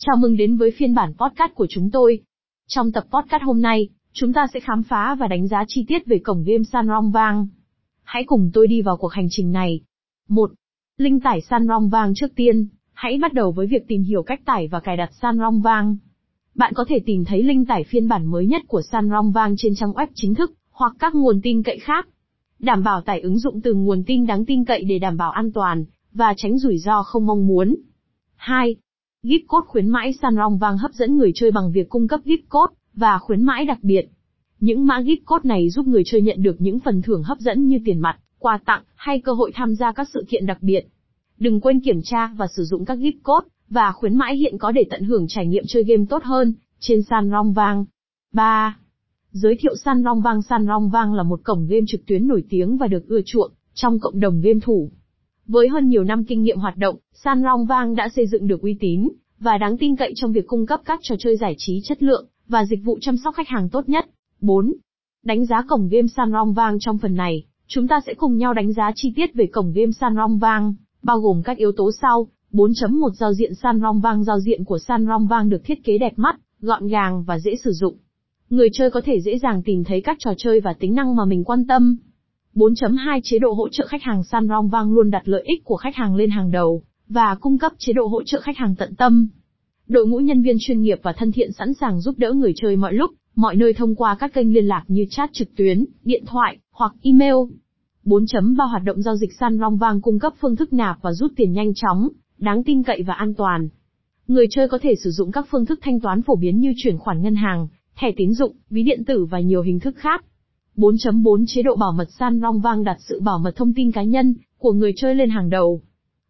Chào mừng đến với phiên bản podcast của chúng tôi. Trong tập podcast hôm nay, chúng ta sẽ khám phá và đánh giá chi tiết về cổng game San Rong Vang. Hãy cùng tôi đi vào cuộc hành trình này. 1. Linh tải San Rong Vang trước tiên, hãy bắt đầu với việc tìm hiểu cách tải và cài đặt San Rong Vang. Bạn có thể tìm thấy linh tải phiên bản mới nhất của San Rong Vang trên trang web chính thức, hoặc các nguồn tin cậy khác. Đảm bảo tải ứng dụng từ nguồn tin đáng tin cậy để đảm bảo an toàn, và tránh rủi ro không mong muốn. 2. Gift code khuyến mãi San Rong Vang hấp dẫn người chơi bằng việc cung cấp gift code và khuyến mãi đặc biệt. Những mã gift code này giúp người chơi nhận được những phần thưởng hấp dẫn như tiền mặt, quà tặng hay cơ hội tham gia các sự kiện đặc biệt. Đừng quên kiểm tra và sử dụng các gift code và khuyến mãi hiện có để tận hưởng trải nghiệm chơi game tốt hơn trên San Rong Vang. 3. Giới thiệu San Rong Vang San Rong Vang là một cổng game trực tuyến nổi tiếng và được ưa chuộng trong cộng đồng game thủ. Với hơn nhiều năm kinh nghiệm hoạt động, San Long Vang đã xây dựng được uy tín và đáng tin cậy trong việc cung cấp các trò chơi giải trí chất lượng và dịch vụ chăm sóc khách hàng tốt nhất. 4. Đánh giá cổng game San Long Vang trong phần này, chúng ta sẽ cùng nhau đánh giá chi tiết về cổng game San Long Vang, bao gồm các yếu tố sau. 4.1 Giao diện San Long Vang Giao diện của San Long Vang được thiết kế đẹp mắt, gọn gàng và dễ sử dụng. Người chơi có thể dễ dàng tìm thấy các trò chơi và tính năng mà mình quan tâm. 4.2 Chế độ hỗ trợ khách hàng San Rong Vang luôn đặt lợi ích của khách hàng lên hàng đầu, và cung cấp chế độ hỗ trợ khách hàng tận tâm. Đội ngũ nhân viên chuyên nghiệp và thân thiện sẵn sàng giúp đỡ người chơi mọi lúc, mọi nơi thông qua các kênh liên lạc như chat trực tuyến, điện thoại, hoặc email. 4.3 Hoạt động giao dịch San Rong Vang cung cấp phương thức nạp và rút tiền nhanh chóng, đáng tin cậy và an toàn. Người chơi có thể sử dụng các phương thức thanh toán phổ biến như chuyển khoản ngân hàng, thẻ tín dụng, ví điện tử và nhiều hình thức khác. 4.4 Chế độ bảo mật San Rong Vang đặt sự bảo mật thông tin cá nhân của người chơi lên hàng đầu.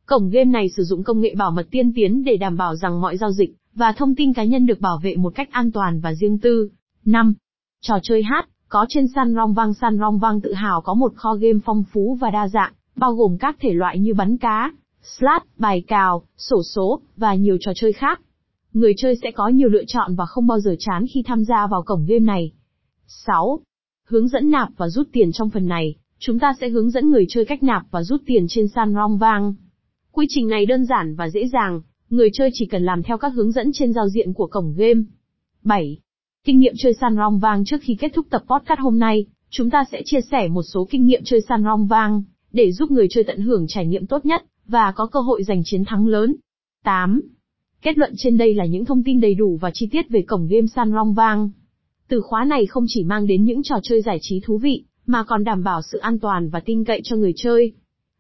Cổng game này sử dụng công nghệ bảo mật tiên tiến để đảm bảo rằng mọi giao dịch và thông tin cá nhân được bảo vệ một cách an toàn và riêng tư. 5. Trò chơi hát có trên San Rong Vang San Rong Vang tự hào có một kho game phong phú và đa dạng, bao gồm các thể loại như bắn cá, slot, bài cào, sổ số, và nhiều trò chơi khác. Người chơi sẽ có nhiều lựa chọn và không bao giờ chán khi tham gia vào cổng game này. 6. Hướng dẫn nạp và rút tiền trong phần này, chúng ta sẽ hướng dẫn người chơi cách nạp và rút tiền trên San Rong Vang. Quy trình này đơn giản và dễ dàng, người chơi chỉ cần làm theo các hướng dẫn trên giao diện của cổng game. 7. Kinh nghiệm chơi San Rong Vang trước khi kết thúc tập podcast hôm nay, chúng ta sẽ chia sẻ một số kinh nghiệm chơi San Rong Vang, để giúp người chơi tận hưởng trải nghiệm tốt nhất, và có cơ hội giành chiến thắng lớn. 8. Kết luận trên đây là những thông tin đầy đủ và chi tiết về cổng game San Rong Vang. Từ khóa này không chỉ mang đến những trò chơi giải trí thú vị, mà còn đảm bảo sự an toàn và tin cậy cho người chơi.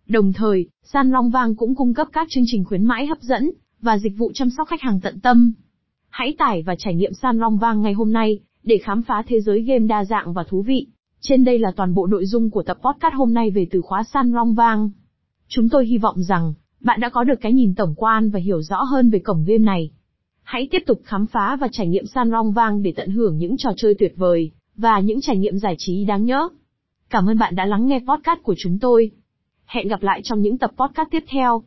Đồng thời, San Long Vang cũng cung cấp các chương trình khuyến mãi hấp dẫn, và dịch vụ chăm sóc khách hàng tận tâm. Hãy tải và trải nghiệm San Long Vang ngày hôm nay, để khám phá thế giới game đa dạng và thú vị. Trên đây là toàn bộ nội dung của tập podcast hôm nay về từ khóa San Long Vang. Chúng tôi hy vọng rằng, bạn đã có được cái nhìn tổng quan và hiểu rõ hơn về cổng game này. Hãy tiếp tục khám phá và trải nghiệm San Rong Vang để tận hưởng những trò chơi tuyệt vời, và những trải nghiệm giải trí đáng nhớ. Cảm ơn bạn đã lắng nghe podcast của chúng tôi. Hẹn gặp lại trong những tập podcast tiếp theo.